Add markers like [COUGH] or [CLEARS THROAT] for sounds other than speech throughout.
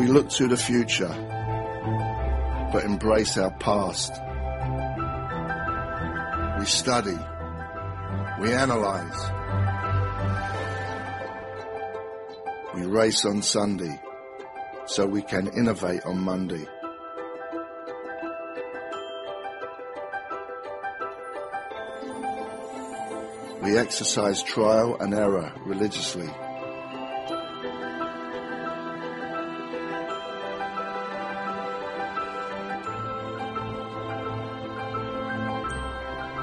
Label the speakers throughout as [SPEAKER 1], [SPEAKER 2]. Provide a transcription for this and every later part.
[SPEAKER 1] We look to the future, but embrace our past. We study. We analyze. We race on Sunday so we can innovate on Monday. We exercise trial and error religiously.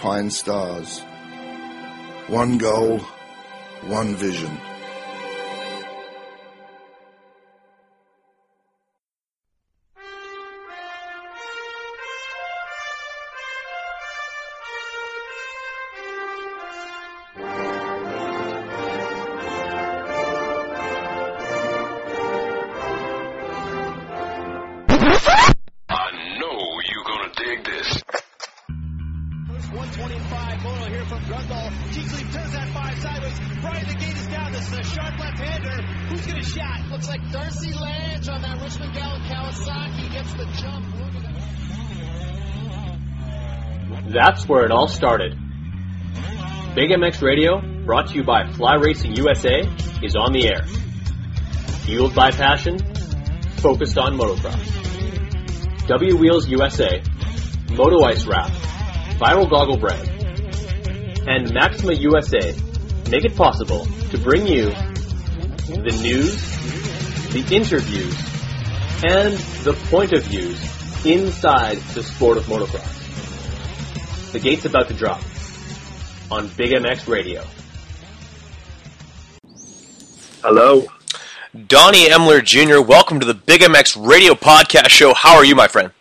[SPEAKER 1] Alpinestars. One goal, one vision.
[SPEAKER 2] Who's gonna shot?
[SPEAKER 3] Looks like Darcy Lange on that Richmond Kawasaki gets the jump.
[SPEAKER 4] That's where it all started. Big MX Radio, brought to you by Fly Racing USA, is on the air. Fueled by passion, focused on motocross. W Wheels USA, Moto Ice Wrap, Viral Goggle Brand, and Maxima USA make it possible to bring you the news, the interviews, and the point of views inside the sport of motocross. The gate's about to drop on Big MX Radio.
[SPEAKER 5] Hello.
[SPEAKER 6] Donnie Emler Jr., welcome to the Big MX Radio Podcast Show. How are you, my friend?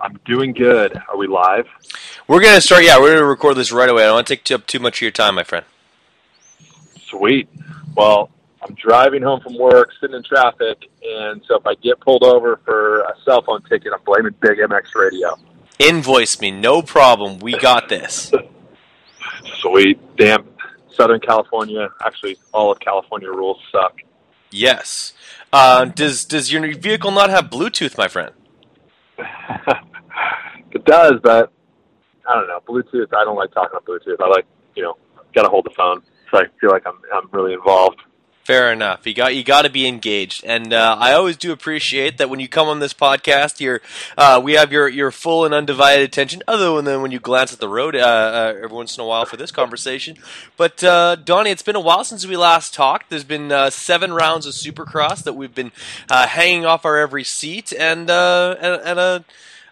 [SPEAKER 5] I'm doing good. Are we live?
[SPEAKER 6] We're going to start, yeah, we're going to record this right away. I don't want to take up too much of your time, my friend.
[SPEAKER 5] Sweet. Well, I'm driving home from work, sitting in traffic, and so if I get pulled over for a cell phone ticket, I'm blaming Big MX Radio.
[SPEAKER 6] Invoice me, no problem. We got this. [LAUGHS]
[SPEAKER 5] Sweet. Damn. Southern California, actually, all of California rules suck.
[SPEAKER 6] Yes. Uh, does does your vehicle not have Bluetooth, my friend? [LAUGHS]
[SPEAKER 5] it does, but I don't know. Bluetooth, I don't like talking on Bluetooth. I like, you know, got to hold the phone, so I feel like I'm I'm really involved.
[SPEAKER 6] Fair enough. You got you got to be engaged, and uh, I always do appreciate that when you come on this podcast, you're uh, we have your your full and undivided attention. Other than when you glance at the road uh, uh, every once in a while for this conversation. But uh, Donnie, it's been a while since we last talked. There's been uh, seven rounds of Supercross that we've been hanging off our every seat, and and, and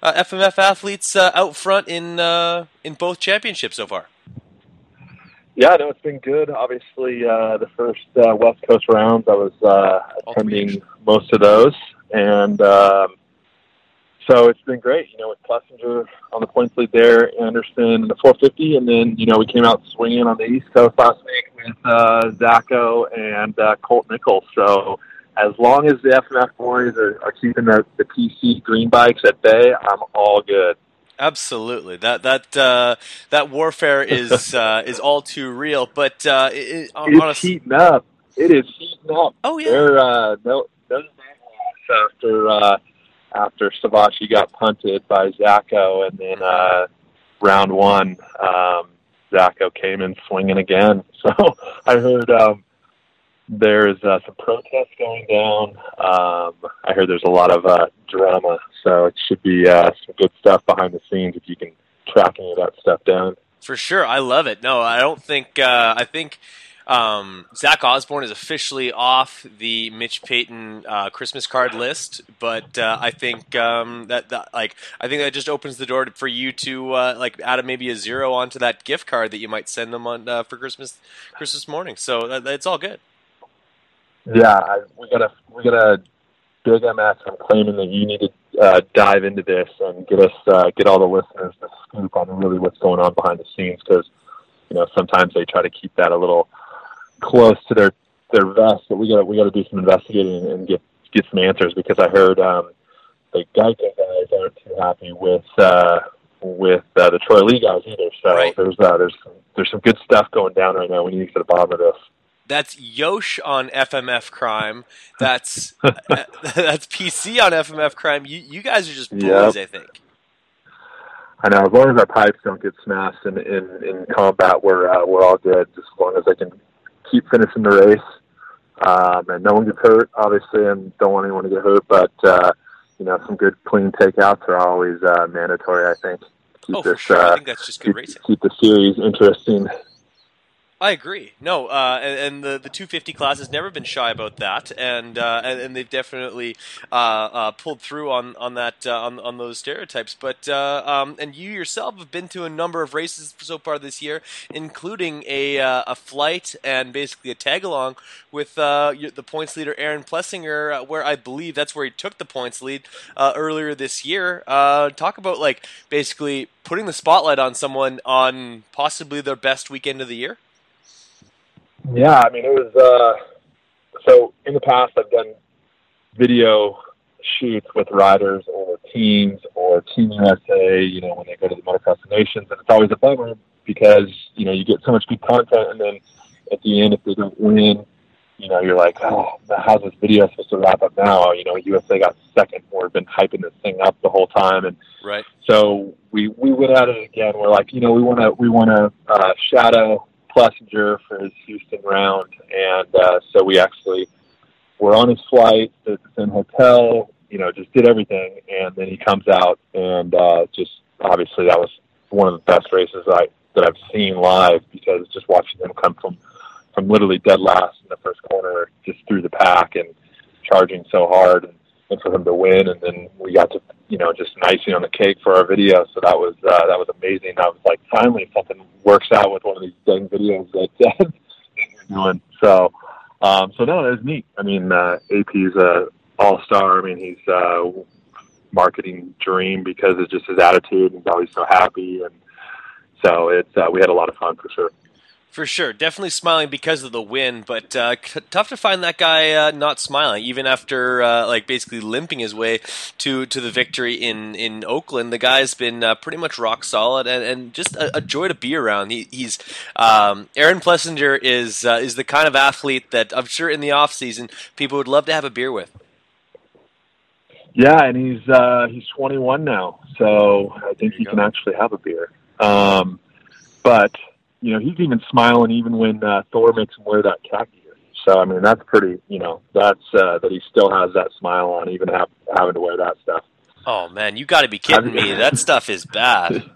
[SPEAKER 6] FMF athletes out front in in both championships so far.
[SPEAKER 5] Yeah, no, it's been good. Obviously, uh, the first uh, West Coast rounds, I was uh, attending most of those, and um, so it's been great. You know, with Plessinger on the points lead there, Anderson in the 450, and then you know we came out swinging on the East Coast last week with uh, Zacho and uh, Colt Nichols. So as long as the FMF boys are, are keeping the, the PC green bikes at bay, I'm all good.
[SPEAKER 6] Absolutely, that that uh, that warfare [LAUGHS] is uh, is all too real. But uh, it, on,
[SPEAKER 5] it's heating up. It is heating up.
[SPEAKER 6] Oh yeah.
[SPEAKER 5] They're uh, no after uh, after Savatgy got punted by Zacho, and then uh, round one, um, Zacho came in swinging again. [LAUGHS] So I heard um, there's uh, some protests going down. Um, I heard there's a lot of uh, drama, so it should be uh, some good stuff behind the scenes if you can track any of that stuff down.
[SPEAKER 6] For sure, I love it. No, I don't think. Uh, I think um, Zach Osborne is officially off the Mitch Payton uh, Christmas card list, but uh, I think um, that, that like I think that just opens the door for you to uh, like add maybe a zero onto that gift card that you might send them on uh, for Christmas Christmas morning. So that, it's all good.
[SPEAKER 5] Yeah, I, we gotta we gotta big MX. I'm claiming that you need to uh, dive into this and get us uh, get all the listeners the scoop on really what's going on behind the scenes because you know sometimes they try to keep that a little close to their their vest, but we got we got to do some investigating and get get some answers because I heard um, the Geico guys aren't too happy with uh, with uh, the Troy Lee guys either. So
[SPEAKER 6] right.
[SPEAKER 5] there's uh, there's some, there's some good stuff going down right now. We need to get to the bottom of this.
[SPEAKER 6] That's Yosh on FMF Crime. That's [LAUGHS] [LAUGHS] that's PC on FMF Crime. You you guys are just boys,
[SPEAKER 5] Yep.
[SPEAKER 6] I think.
[SPEAKER 5] I know as long as our pipes don't get smashed in in, in combat, we're uh, we're all good. Just as long as I can keep finishing the race, um, and no one gets hurt, obviously, and don't want anyone to get hurt. But uh, you know, some good clean takeouts are always uh, mandatory. I think keep
[SPEAKER 6] Oh, for
[SPEAKER 5] this
[SPEAKER 6] sure. I
[SPEAKER 5] uh,
[SPEAKER 6] think that's just good
[SPEAKER 5] keep,
[SPEAKER 6] racing.
[SPEAKER 5] keep the series interesting.
[SPEAKER 6] I agree. No, uh, and, and the the 250 class has never been shy about that, and uh, and, and they've definitely uh, uh, pulled through on on that uh, on on those stereotypes. But uh, um, and you yourself have been to a number of races so far this year, including a a flight and basically a tag along with the points leader Aaron Plessinger, where I believe that's where he took the points lead earlier this year. Talk about like basically putting the spotlight on someone on possibly their best weekend of the year.
[SPEAKER 5] Yeah, I mean it was. Uh, so in the past, I've done video shoots with riders or teams or Team USA. You know, when they go to the Motocross Nations, and it's always a bummer because you know you get so much good content, and then at the end, if they don't win, you know, you're like, oh, how's this video supposed to wrap up now? You know, USA got second. We've been hyping this thing up the whole time, and
[SPEAKER 6] Right.
[SPEAKER 5] so we we went at it again. We're like, you know, we want to we want to uh, shadow Plessinger for his Houston round, and uh, so we actually were on his flight, at the same hotel, you know, just did everything, and then he comes out, and uh, just obviously that was one of the best races I that I've seen live because just watching him come from from literally dead last in the first corner just through the pack and charging so hard and and for him to win. And then we got to, you know, just icing on the cake for our video. So that was uh, that was amazing. I was like, finally something works out with one of these dang videos that [LAUGHS] uh, you're doing. So, um, so no, it was neat. I mean, uh, AP's a all star. I mean, he's uh, marketing dream because of just his attitude. He's always so happy, and so it's uh, we had a lot of fun for sure.
[SPEAKER 6] For sure, definitely smiling because of the win, but uh, c- tough to find that guy uh, not smiling, even after uh, like basically limping his way to, to the victory in, in Oakland. The guy's been uh, pretty much rock solid and, and just a, a joy to be around. He, he's um, Aaron Plessinger is uh, is the kind of athlete that I'm sure in the off season people would love to have a beer with.
[SPEAKER 5] Yeah, and he's uh, he's 21 now, so I think he
[SPEAKER 6] go.
[SPEAKER 5] can actually have a beer. Um, but you know, he's even smiling even when uh, Thor makes him wear that khaki. gear. So I mean, that's pretty. You know, that's uh, that he still has that smile on, even have, having to wear that stuff.
[SPEAKER 6] Oh man, you got to be kidding me! That [LAUGHS] stuff is bad.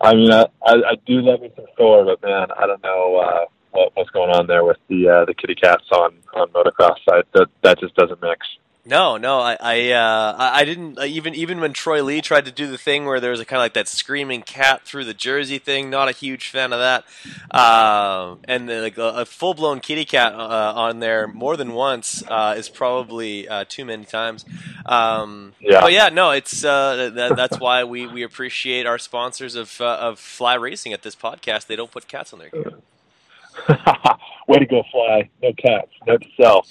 [SPEAKER 5] I mean, I, I, I do love me some Thor, but man, I don't know uh, what, what's going on there with the uh, the kitty cats on on motocross side. That that just doesn't mix.
[SPEAKER 6] No, no, I, I, uh, I didn't uh, even even when Troy Lee tried to do the thing where there was a kind of like that screaming cat through the jersey thing. Not a huge fan of that. Um, and then, like a, a full blown kitty cat uh, on there more than once uh, is probably uh, too many times. Um,
[SPEAKER 5] Yeah.
[SPEAKER 6] But yeah, no, it's uh, that, that's why we, we appreciate our sponsors of uh, of Fly Racing at this podcast. They don't put cats on their gear. [LAUGHS]
[SPEAKER 5] Way to go, Fly! No cats, no to sell.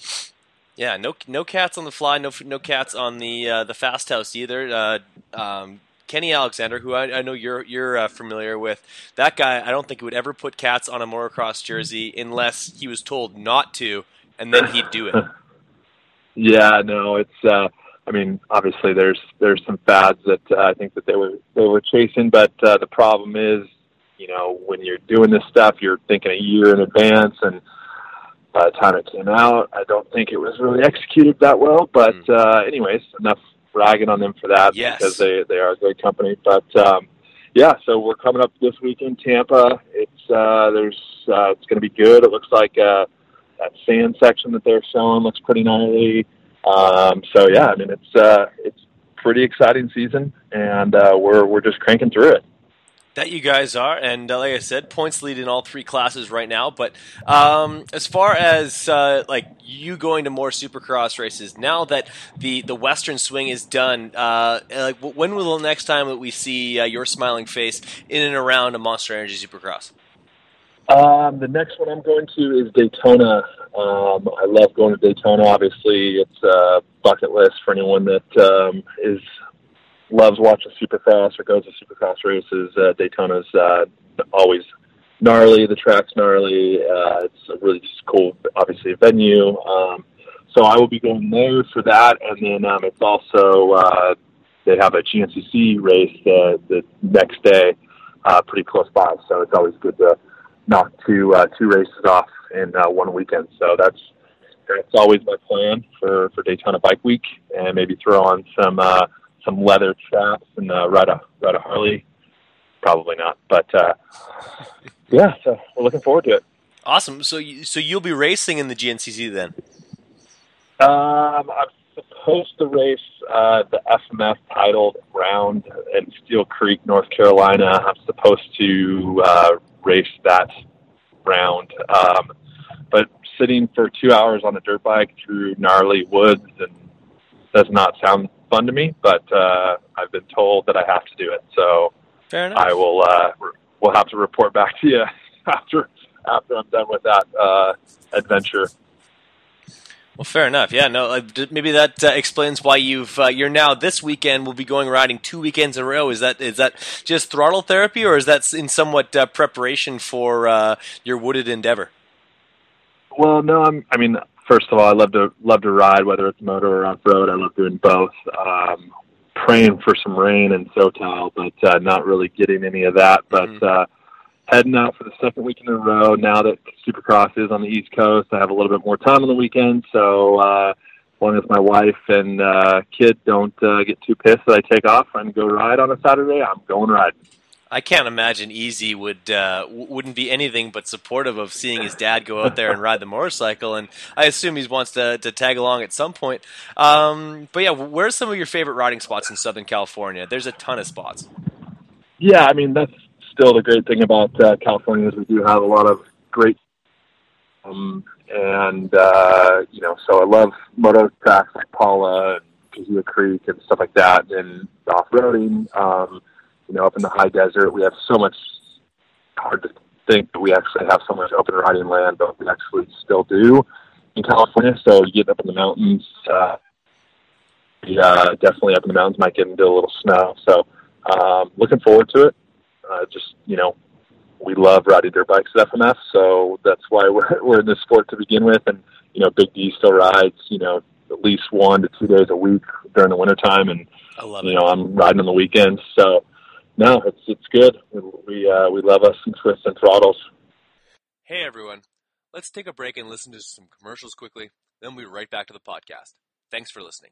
[SPEAKER 6] Yeah, no no cats on the fly, no no cats on the uh, the Fasthouse either. Uh, um, Kenny Alexander, who I, I know you're you're uh, familiar with, that guy I don't think he would ever put cats on a motocross jersey unless he was told not to, and then he'd do it. [LAUGHS]
[SPEAKER 5] Yeah, no, it's. uh I mean, obviously, there's there's some fads that uh, I think that they were they were chasing, but uh, the problem is, you know, when you're doing this stuff, you're thinking a year in advance, and by the time it came out, I don't think it was really executed that well. But uh, anyways, enough ragging on them for that
[SPEAKER 6] Yes.
[SPEAKER 5] because they they are a great company. But um, yeah, so we're coming up this week in Tampa. It's uh, there's uh, it's going to be good. It looks like uh, that sand section that they're showing looks pretty gnarly. Um, so yeah, I mean it's uh, it's pretty exciting season, and uh, we're we're just cranking through it.
[SPEAKER 6] That you guys are, and uh, like I said, points lead in all three classes right now. But um, as far as uh, like you going to more Supercross races, now that the, the Western swing is done, uh, like when will the next time that we see uh, your smiling face in and around a Monster Energy Supercross?
[SPEAKER 5] Um, the next one I'm going to is Daytona. Um, I love going to Daytona. Obviously, it's a bucket list for anyone that um, is loves watching Supercross or goes to Supercross races. Uh, Daytona's uh, always gnarly. The track's gnarly. Uh, it's a really just cool, obviously, venue. Um, so I will be going there for that, and then um, it's also uh, they have a GNCC race uh, the next day, uh, pretty close by. So it's always good to knock two uh, two races off in uh, one weekend. So that's that's always my plan for for Daytona Bike Week, and maybe throw on some uh, some leather straps and uh, ride a ride a Harley. Probably not, but uh, yeah. So we're looking forward to it.
[SPEAKER 6] Awesome. So you, so you'll be racing in the GNCC then?
[SPEAKER 5] Um, I'm supposed to race uh, the FMF titled round in Steele Creek, North Carolina. I'm supposed to uh, race that round, um, but sitting for two hours on a dirt bike through gnarly woods and does not sound fun to me. But uh, I've been told that I have to do it, so
[SPEAKER 6] Fair enough.
[SPEAKER 5] I will. Uh, re- we'll have to report back to you [LAUGHS] after after I'm done with that uh, adventure.
[SPEAKER 6] Well, fair enough. Yeah, no, uh, maybe that uh, explains why you've uh, you're now this weekend We'll be going riding two weekends in a row. Is that is that just throttle therapy, or is that in somewhat uh, preparation for uh, your wooded endeavor?
[SPEAKER 5] Well, no, I'm. I mean, first of all, I love to love to ride, whether it's moto or off road. I love doing both. Um, praying for some rain in SoCal, but uh, not really getting any of that. But
[SPEAKER 6] Mhm.
[SPEAKER 5] uh, heading out for the second week in a row. Now that Supercross is on the East Coast, I have a little bit more time on the weekend. So uh, as long as my wife and uh, kid don't uh, get too pissed that I take off and go ride on a Saturday, I'm going riding.
[SPEAKER 6] I can't imagine Easy would uh, wouldn't be anything but supportive of seeing his dad go out there and ride the motorcycle, and I assume he wants to, to tag along at some point. Um, but yeah, where's some of your favorite riding spots in Southern California? There's a ton of spots.
[SPEAKER 5] Yeah, I mean that's still the great thing about uh, California is we do have a lot of great, um, and uh, you know, so I love moto tracks like Pala and Cahuilla Creek and stuff like that, and off roading. Um, you know, up in the high desert, we have so much. Hard to think that we actually have so much open riding land, but we actually still do in California. So you get up in the mountains. Uh, yeah, definitely up in the mountains might get into a little snow. So um, looking forward to it. Uh, just you know, we love riding dirt bikes at FMF, so that's why we're [LAUGHS] we're in this sport to begin with. And you know, Big D still rides. You know, at least one to two days a week during the wintertime, and you know, I'm riding on the weekends. So no, it's it's good. We uh, we love us some twists and throttles.
[SPEAKER 6] Hey everyone, let's take a break and listen to some commercials quickly. Then we'll be right back to the podcast. Thanks for listening.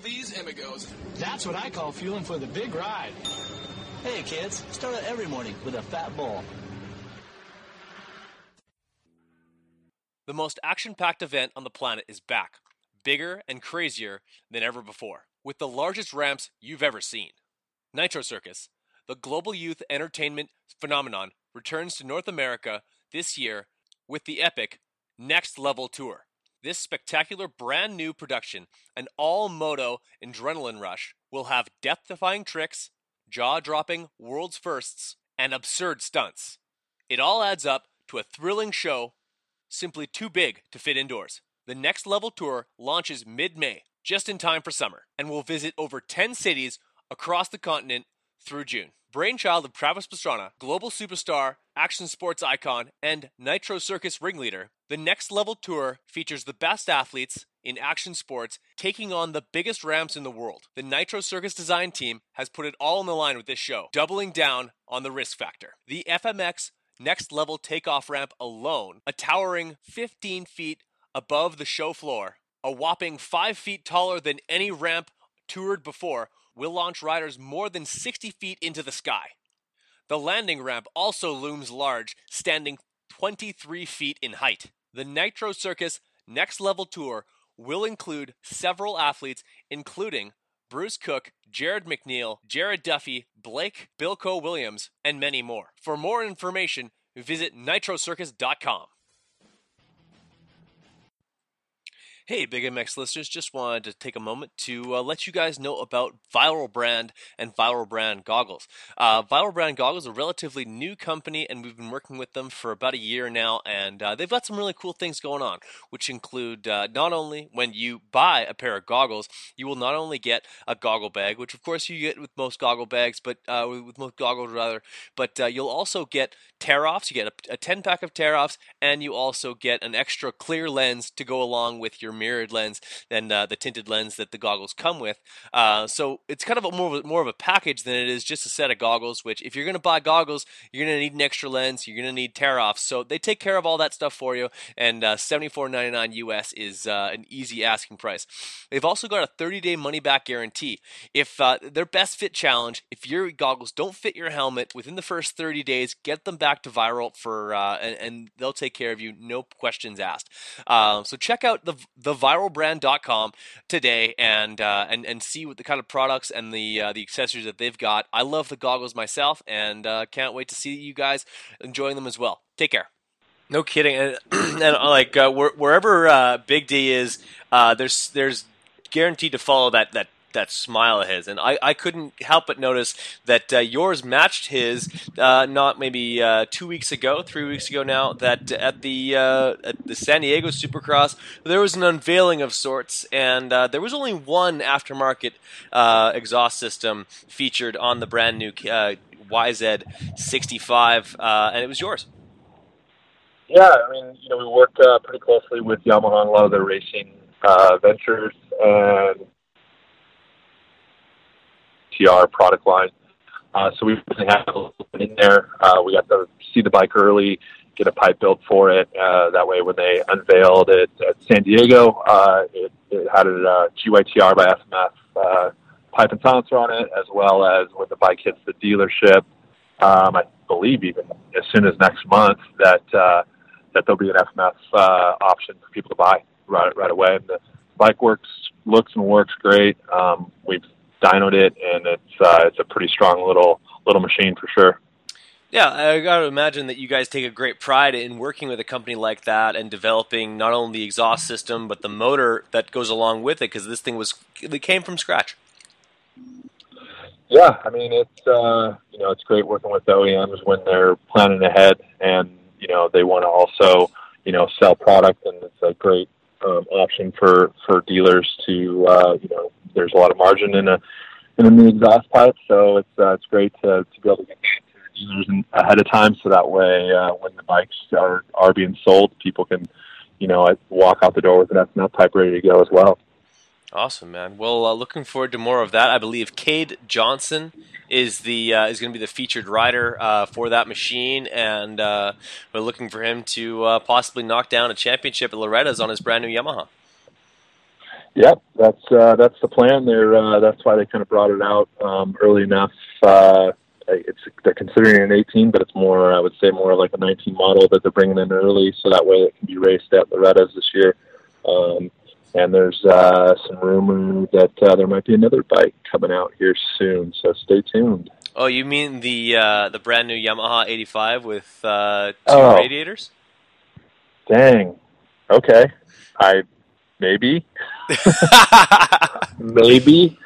[SPEAKER 7] Cereal V's Amigos. That's what I call fueling for the big ride.
[SPEAKER 8] Hey, kids, start out every morning with a fat bowl.
[SPEAKER 6] The most action packed event on the planet is back, bigger and crazier than ever before, with the largest ramps you've ever seen. Nitro Circus, the global youth entertainment phenomenon, returns to North America this year with the epic Next Level Tour. This spectacular brand new production, an all moto adrenaline rush, will have death defying tricks, jaw dropping world's firsts, and absurd stunts. It all adds up to a thrilling show simply too big to fit indoors. The Next Level Tour launches mid May, just in time for summer, and will visit over 10 cities across the continent through June. Brainchild of Travis Pastrana, global superstar, action sports icon, and Nitro Circus ringleader, the Next Level Tour features the best athletes in action sports taking on the biggest ramps in the world. The Nitro Circus design team has put it all on the line with this show, doubling down on the risk factor. The FMX Next Level takeoff ramp alone, a towering 15 feet above the show floor, a whopping 5 feet taller than any ramp toured before, will launch riders more than 60 feet into the sky. The landing ramp also looms large, standing 23 feet in height. The Nitro Circus Next Level Tour will include several athletes, including Bruce Cook, Jarryd McNeil, Jared Duffy, Blake, Bilko Williams, and many more. For more information, visit nitrocircus.com. Hey, Big MX listeners, just wanted to take a moment to uh, let you guys know about Viral Brand and Viral Brand Goggles. Uh, Viral Brand Goggles is a relatively new company, and we've been working with them for about a year now, and uh, they've got some really cool things going on, which include uh, not only when you buy a pair of goggles, you will not only get a goggle bag, which of course you get with most goggle bags, but uh, with most goggles rather, but uh, you'll also get tear offs. You get a, a 10 pack of tear offs, and you also get an extra clear lens to go along with your mirrored lens than uh, the tinted lens that the goggles come with. Uh, so it's kind of a more of a, more of a package than it is just a set of goggles. Which, if you're going to buy goggles, you're going to need an extra lens. You're going to need tear offs. So they take care of all that stuff for you. And uh, $74.99 US is uh, an easy asking price. They've also got a 30 day money back guarantee. If uh, their best fit challenge, if your goggles don't fit your helmet within the first 30 days, get them back to Viral for uh, and, and, they'll take care of you, no questions asked. so check out the the theviralbrand.com today and uh, and and see what the kind of products and the uh, the accessories that they've got. I love the goggles myself, and uh, can't wait to see you guys enjoying them as well. Take care. No kidding, and, [CLEARS THROAT] and like uh, wherever uh, Big D is, uh, there's there's guaranteed to follow that that that smile of his, and I, I couldn't help but notice that uh, yours matched his. Uh, not maybe uh, two weeks ago, three weeks ago now. That at the uh, at the San Diego Supercross, there was an unveiling of sorts, and uh, there was only one aftermarket uh, exhaust system featured on the brand new YZ65, and it was yours.
[SPEAKER 5] Yeah, I mean, you know, we work pretty closely with Yamaha on a lot of their racing ventures, and TR product line. Uh, so we little bit in there. Uh, we got to see the bike early, get a pipe built for it. Uh, that way, when they unveiled it at San Diego, uh, it, it had a uh, GYTR by FMF uh, pipe and silencer on it, as well as when the bike hits the dealership. Um, I believe even as soon as next month that uh, that there'll be an FMF uh, option for people to buy right right away. And the bike works, looks and works great. Um, we've dynoed it, and it's uh, it's a pretty strong little little machine for sure.
[SPEAKER 6] Yeah, I got to imagine that you guys take a great pride in working with a company like that and developing not only the exhaust system but the motor that goes along with it because this thing was it came from scratch.
[SPEAKER 5] Yeah, I mean it's uh, you know it's great working with OEMs when they're planning ahead and you know they want to also you know sell product and it's a great um, option for for dealers to uh, you know there's a lot of margin in a in a new exhaust pipe, so it's uh, it's great to to be able to get to dealers ahead of time, so that way uh, when the bikes are are being sold, people can you know walk out the door with an FMF pipe ready to go as well.
[SPEAKER 6] Awesome, man. Well, uh, looking forward to more of that. I believe Cade Johnson is the uh, is going to be the featured rider uh, for that machine, and uh, we're looking for him to uh, possibly knock down a championship at Loretta's on his brand new Yamaha.
[SPEAKER 5] Yep, that's uh, that's the plan. There, that's why they kind of brought it out um, early enough. It's they're considering an 18, but it's more, I would say, more like a 19 model that they're bringing in early, so that way it can be raced at Loretta's this year. Um, and there's uh, some rumor that uh, there might be another bike coming out here soon, so stay tuned.
[SPEAKER 6] Oh, you mean the uh, the brand new Yamaha 85 with uh, two oh. radiators?
[SPEAKER 5] Dang. Okay. I maybe. [LAUGHS] maybe.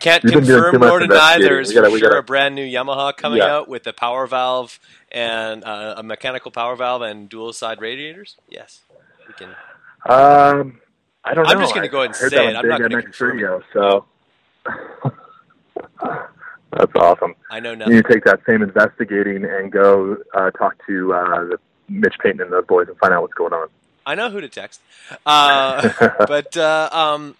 [SPEAKER 6] Can't You've confirm nor deny there's gotta, for sure gotta, a brand new Yamaha coming yeah. out with a power valve and uh, a mechanical power valve and dual side radiators. Yes, we can.
[SPEAKER 5] Um, I don't know.
[SPEAKER 6] I'm just going to go ahead and say it. I'm not going to confirm
[SPEAKER 5] it. So [LAUGHS] that's awesome.
[SPEAKER 6] I know nothing.
[SPEAKER 5] You take that same investigating and go uh, talk to uh, the Mitch Payton and those boys and find out what's going on.
[SPEAKER 6] I know who to text. Uh, [LAUGHS] [LAUGHS] but uh, um,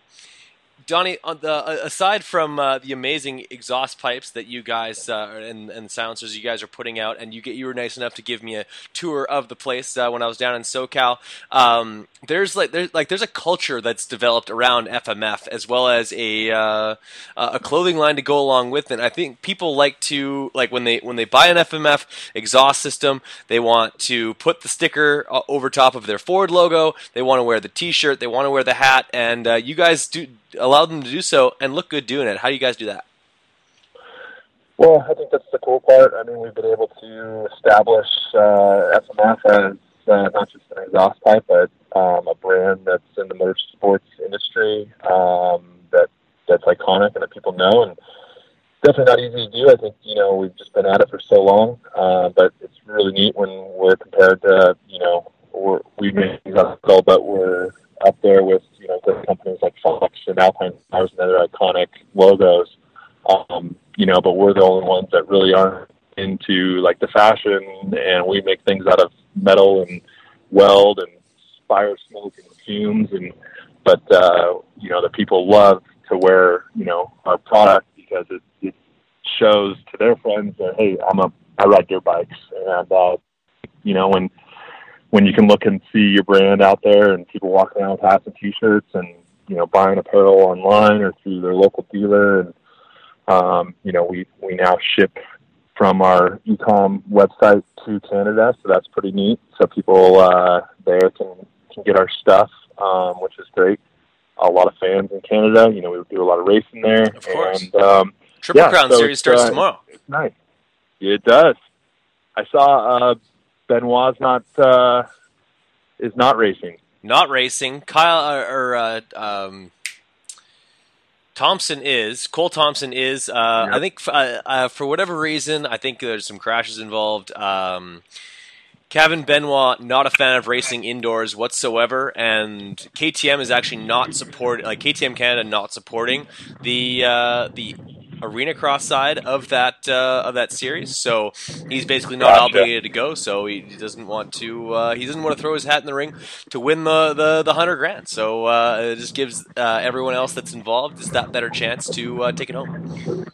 [SPEAKER 6] Donnie, on the, uh, aside from uh, the amazing exhaust pipes that you guys uh, and, and silencers you guys are putting out, and you get you were nice enough to give me a tour of the place uh, when I was down in SoCal. Um, there's like there's like there's a culture that's developed around FMF as well as a uh, a clothing line to go along with it. I think people like to like when they when they buy an FMF exhaust system, they want to put the sticker uh, over top of their Ford logo. They want to wear the T-shirt. They want to wear the hat, and you guys do allow them to do so and look good doing it. How do you guys do that?
[SPEAKER 5] Well, I think that's the cool part. I mean, we've been able to establish uh, FMF as
[SPEAKER 9] uh, not just an exhaust pipe, but um, a brand that's in the motorsports industry um, that that's iconic and that people know. And definitely not easy to do. I think you know we've just been at it for so long, uh, but it's really neat when we're compared to you know we're, we make things uphill, but we're up there with you know great companies like Fox and Alpine Tires and other iconic logos. Um, you know, but we're the only ones that really aren't into like the fashion, and we make things out of metal and weld and fire smoke and fumes, and but uh, you know the people love to wear you know our product because it, it shows to their friends that hey, I'm a I ride dirt bikes, and uh, you know when when you can look and see your brand out there and people walking around with hats and t-shirts and you know buying apparel online or through their local dealer and um, you know we we now ship from our ecom website to Canada, so that's pretty neat. So people uh, there can can get our stuff, um, which is great. A lot of fans in Canada. You know, we do a lot of racing there.
[SPEAKER 6] Of course.
[SPEAKER 9] And, um,
[SPEAKER 6] Triple
[SPEAKER 9] yeah,
[SPEAKER 6] Crown
[SPEAKER 9] so
[SPEAKER 6] Series starts
[SPEAKER 9] uh,
[SPEAKER 6] tomorrow.
[SPEAKER 9] It's nice. It does. I saw uh, Benoit's not uh, is not racing.
[SPEAKER 6] Not racing. Kyle or, or uh, um, Thompson is. Cole Thompson is. Uh, I think uh, uh, for whatever reason, I think there's some crashes involved. Um, Kaven Benoit not a fan of racing indoors whatsoever, and KTM is actually not support like KTM Canada not supporting the uh, the arena cross side of that uh, of that series. So he's basically not
[SPEAKER 9] Gotcha.
[SPEAKER 6] obligated to go. So he doesn't want to uh, he doesn't want to throw his hat in the ring to win the the, the hundred grand. So uh, it just gives uh, everyone else that's involved just that better chance to uh, take it home.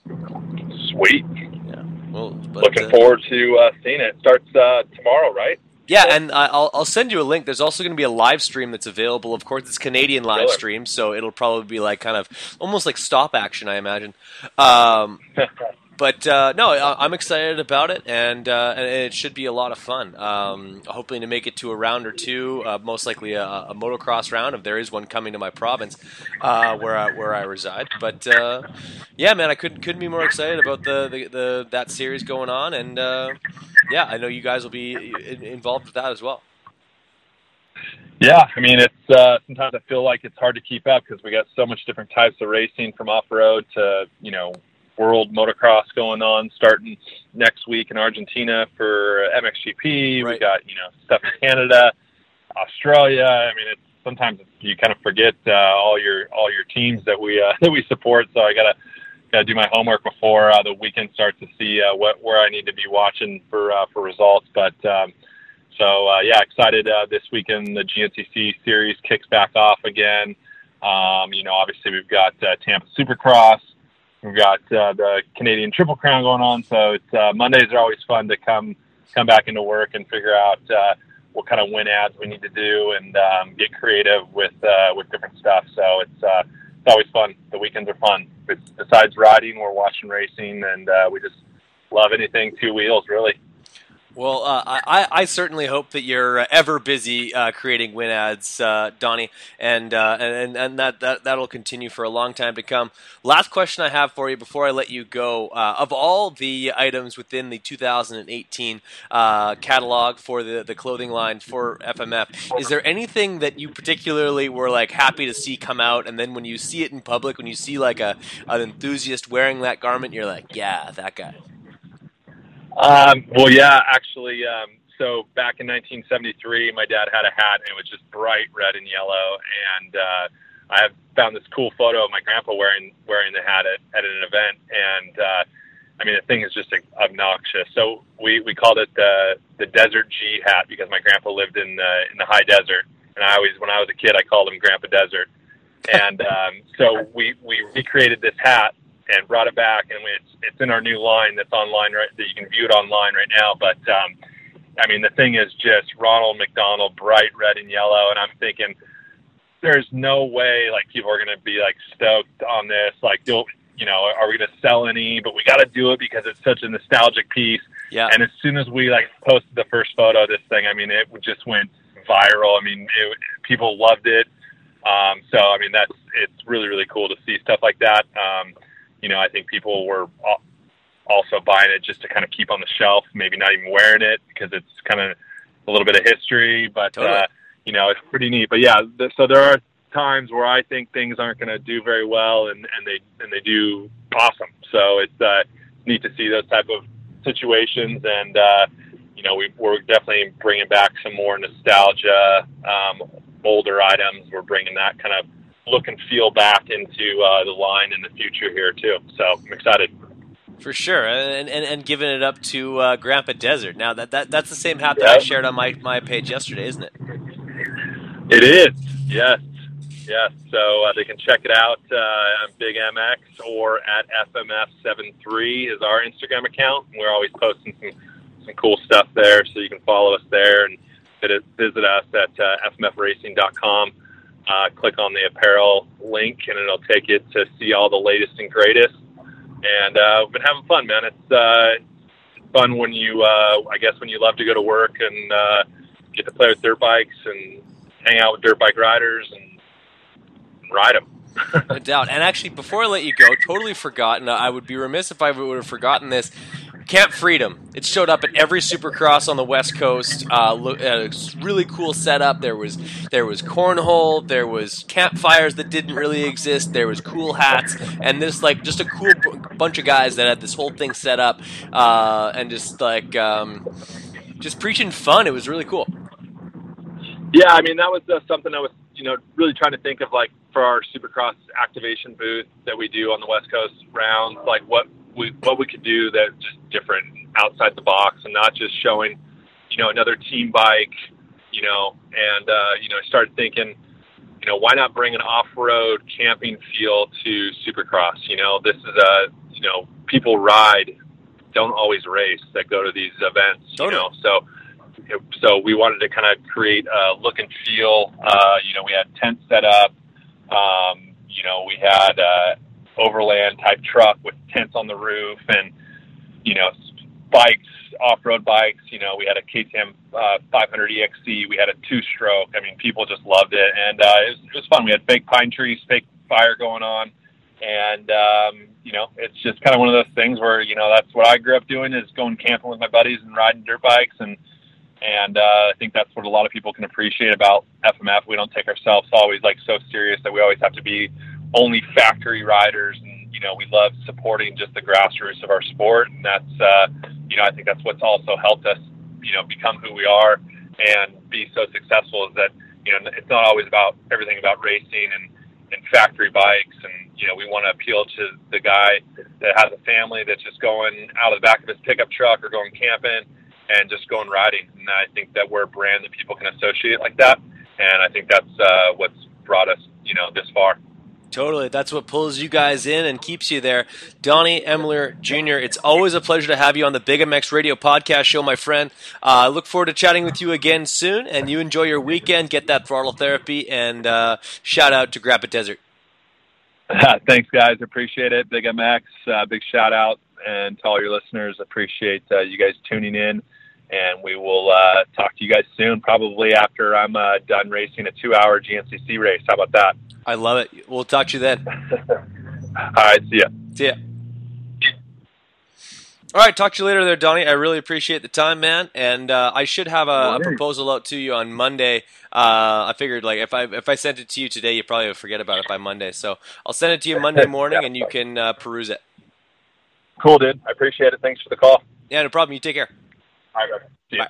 [SPEAKER 9] Sweet.
[SPEAKER 6] Yeah. Well, but,
[SPEAKER 9] Looking
[SPEAKER 6] uh,
[SPEAKER 9] forward to uh, seeing it. It starts uh, tomorrow, right?
[SPEAKER 6] Yeah, and I- I'll I'll send you a link. There's also going to be a live stream that's available. Of course, it's Canadian live
[SPEAKER 9] Killer.
[SPEAKER 6] stream, so it'll probably be like kind of almost like stop action, I imagine. Um, [LAUGHS] but uh, no, I- I'm excited about it, and uh, and it should be a lot of fun. Um, hoping to make it to a round or two, uh, most likely a, a motocross round if there is one coming to my province uh, where I, where I reside. But uh, yeah, man, I couldn't couldn't be more excited about the, the, the that series going on, and uh, yeah, I know you guys will be in- involved with that as well.
[SPEAKER 5] Yeah, I mean, it's uh, sometimes I feel like it's hard to keep up because we got so much different types of racing from off road to you know world motocross going on starting next week in Argentina for MXGP. We got you know stuff in Canada, Australia. I mean, it's sometimes you kind of forget uh, all your all your teams that we uh, [LAUGHS] that we support. So I gotta gotta do my homework before uh, the weekend starts to see uh, what where I need to be watching for uh, for results. But um, so uh, yeah, excited uh, this weekend. The GNCC series kicks back off again. Um, you know, obviously we've got uh, Tampa Supercross. We've got uh, the Canadian Triple Crown going on. So it's uh, Mondays are always fun to come come back into work and figure out uh, what kind of win ads we need to do and um, get creative with uh, with different stuff. So it's uh, it's always fun. The weekends are fun. Besides riding, we're watching racing, and uh, we just love anything two wheels, really.
[SPEAKER 6] Well, uh, I, I certainly hope that you're uh, ever busy uh, creating win ads, uh, Donnie, and, uh, and and that, that that'll continue for a long time to come. Last question I have for you before I let you go: uh, of all the items within the 2018 uh, catalog for the, the clothing line for FMF, is there anything that you particularly were like happy to see come out, and then when you see it in public, when you see like a an enthusiast wearing that garment, you're like, yeah, that guy.
[SPEAKER 5] Um, well, yeah, actually, um, so back in 1973, my dad had a hat and it was just bright red and yellow. And, uh, I have found this cool photo of my grandpa wearing, wearing the hat at, at an event. And, uh, I mean, the thing is just obnoxious. So we, we called it the, the desert G hat because my grandpa lived in the, in the high desert. And I always, when I was a kid, I called him Grandpa Desert. And, um, so we, we recreated this hat and brought it back, and it's it's in our new line that's online right that you can view it online right now. But um, I mean, the thing is just Ronald McDonald, bright red and yellow, and I'm thinking there's no way like people are gonna be like stoked on this. Like, do you know, are we gonna sell any? But we got to do it because it's such a nostalgic piece.
[SPEAKER 6] Yeah.
[SPEAKER 5] And as soon as we like posted the first photo of this thing, I mean, it just went viral. I mean, it, people loved it. Um, so I mean, that's it's really really cool to see stuff like that. Um, you know, I think people were also buying it just to kind of keep on the shelf, maybe not even wearing it because it's kind of a little bit of history, but
[SPEAKER 6] Totally.
[SPEAKER 5] uh, you know, it's pretty neat. But yeah, th- so there are times where I think things aren't going to do very well, and and they and they do awesome. So it's uh, neat to see those type of situations, and uh, you know, we, we're definitely bringing back some more nostalgia, um, older items. We're bringing that kind of look and feel back into uh, the line in the future here too. So I'm excited.
[SPEAKER 6] For sure, and and, and giving it up to uh, Grandpa Desert. Now that, that that's the same hat that I shared on my, my page yesterday, isn't it?
[SPEAKER 5] It is, yes, yes. So uh, they can check it out uh, on Big MX or at FMF73 is our Instagram account. We're always posting some some cool stuff there, so you can follow us there and visit, visit us at uh, fmfracing.com. Uh, click on the apparel link, and it'll take you to see all the latest and greatest. And uh, we've been having fun, man. It's uh, fun when you, uh, I guess, when you love to go to work and uh, get to play with dirt bikes and hang out with dirt bike riders and, ride them. [LAUGHS]
[SPEAKER 6] no doubt. And actually, before I let you go, totally forgotten. I would be remiss if I would have forgotten this. Camp Freedom. It showed up at every Supercross on the West Coast. Uh, uh, really cool setup. There was there was cornhole. There was campfires that didn't really exist. There was cool hats, and this like just a cool b- bunch of guys that had this whole thing set up, uh, and just like um, just preaching fun. It was really cool.
[SPEAKER 5] Yeah, I mean that was uh, something I was, you know, really trying to think of like for our Supercross activation booth that we do on the West Coast rounds, like what we what we could do that just different outside the box and not just showing, you know, another team bike, you know, and uh, you know, I started thinking, you know, why not bring an off-road camping feel to Supercross? You know, this is a, you know, people ride, don't always race that go to these events, you know, so so we wanted to kind of create a look and feel. Uh, you know, we had tents set up. Um, you know, we had uh, overland type truck with tents on the roof, and you know, bikes, off-road bikes. You know, we had a KTM uh, 500 EXC. We had a two-stroke. I mean, people just loved it, and uh, it, was, it was fun. We had fake pine trees, fake fire going on, and um, you know, it's just kind of one of those things where you know that's what I grew up doing is going camping with my buddies and riding dirt bikes and and uh, I think that's what a lot of people can appreciate about FMF. We don't take ourselves always like so serious that we always have to be only factory riders, and you know we love supporting just the grassroots of our sport, and that's uh, you know I think that's what's also helped us you know become who we are and be so successful is that you know it's not always about everything about racing and and factory bikes and you know we want to appeal to the guy that has a family that's just going out of the back of his pickup truck or going camping and just going riding. And I think that we're a brand that people can associate like that. And I think that's uh, what's brought us, you know, this far.
[SPEAKER 6] Totally. That's what pulls you guys in and keeps you there. Donnie Emler Jr., it's always a pleasure to have you on the Big MX Radio podcast show, my friend. Uh, I look forward to chatting with you again soon, and you enjoy your weekend, get that throttle therapy, and uh, shout out to Grandpa Desert. [LAUGHS]
[SPEAKER 5] Thanks, guys. Appreciate it. Big MX, uh, big shout out. And to all your listeners, appreciate uh, you guys tuning in. And we will uh, talk to you guys soon, probably after I'm uh, done racing a two hour GNCC race. How about that?
[SPEAKER 6] I love it. We'll talk to you then. [LAUGHS]
[SPEAKER 5] All right. See ya.
[SPEAKER 6] See ya. All right, talk to you later there, Donnie. I really appreciate the time, man. And uh, I should have a, a proposal out to you on Monday. Uh, I figured like if I if I sent it to you today, you probably would forget about it by Monday. So I'll send it to you Monday [LAUGHS] morning, and you can uh, peruse it.
[SPEAKER 5] Cool, dude. I appreciate it. Thanks for the call.
[SPEAKER 6] Yeah, no problem. You take care.
[SPEAKER 5] Right, brother. See.
[SPEAKER 6] Bye.